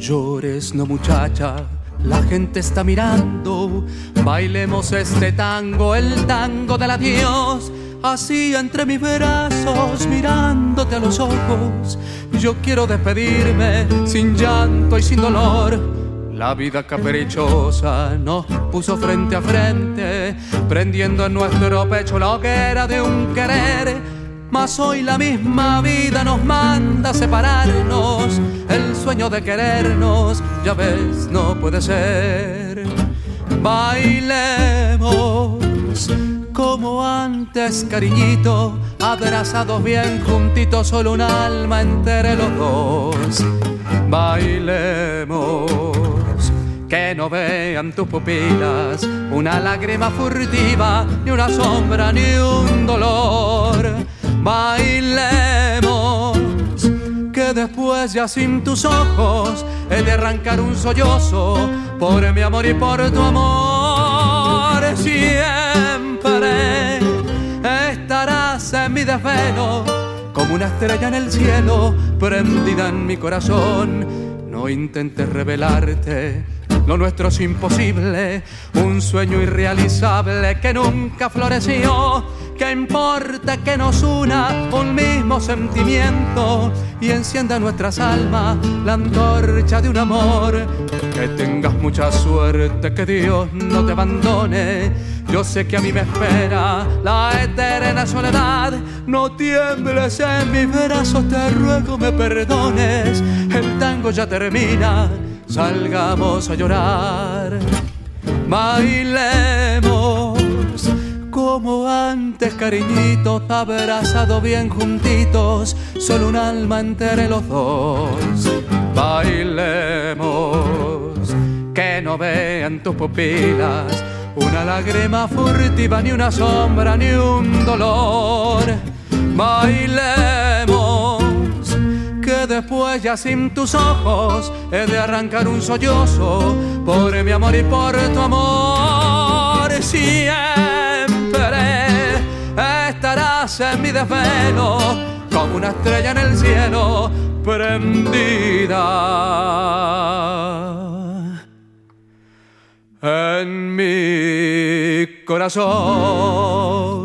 llores, no muchacha, la gente está mirando. Bailemos este tango, el tango del adiós. Así entre mis brazos, mirándote a los ojos. Yo quiero despedirme sin llanto y sin dolor. La vida caprichosa nos puso frente a frente, prendiendo en nuestro pecho la hoguera de un querer mas hoy la misma vida nos manda separarnos. El sueño de querernos, ya ves, no puede ser. Bailemos como antes, cariñito, abrazados bien juntitos, solo un alma entre los dos. Bailemos que no vean tus pupilas una lágrima furtiva, ni una sombra, ni un dolor después ya sin tus ojos he de arrancar un sollozo por mi amor y por tu amor. Siempre estarás en mi desvelo como una estrella en el cielo, prendida en mi corazón. No intentes revelarte lo nuestro es imposible, un sueño irrealizable que nunca floreció. ¿Qué importa que nos una un mismo sentimiento y encienda nuestras almas la antorcha de un amor? Que tengas mucha suerte, que Dios no te abandone. Yo sé que a mí me espera la eterna soledad. No tiembles en mis brazos, te ruego me perdones. El tango ya termina salgamos a llorar, bailemos como antes, cariñitos, abrazados bien juntitos, solo un alma entre los dos. Bailemos, que no vean tus pupilas una lágrima furtiva, ni una sombra, ni un dolor. Bailemos después ya sin tus ojos he de arrancar un sollozo por mi amor y por tu amor. Siempre en mi desvelo como una estrella en el cielo prendida en mi corazón.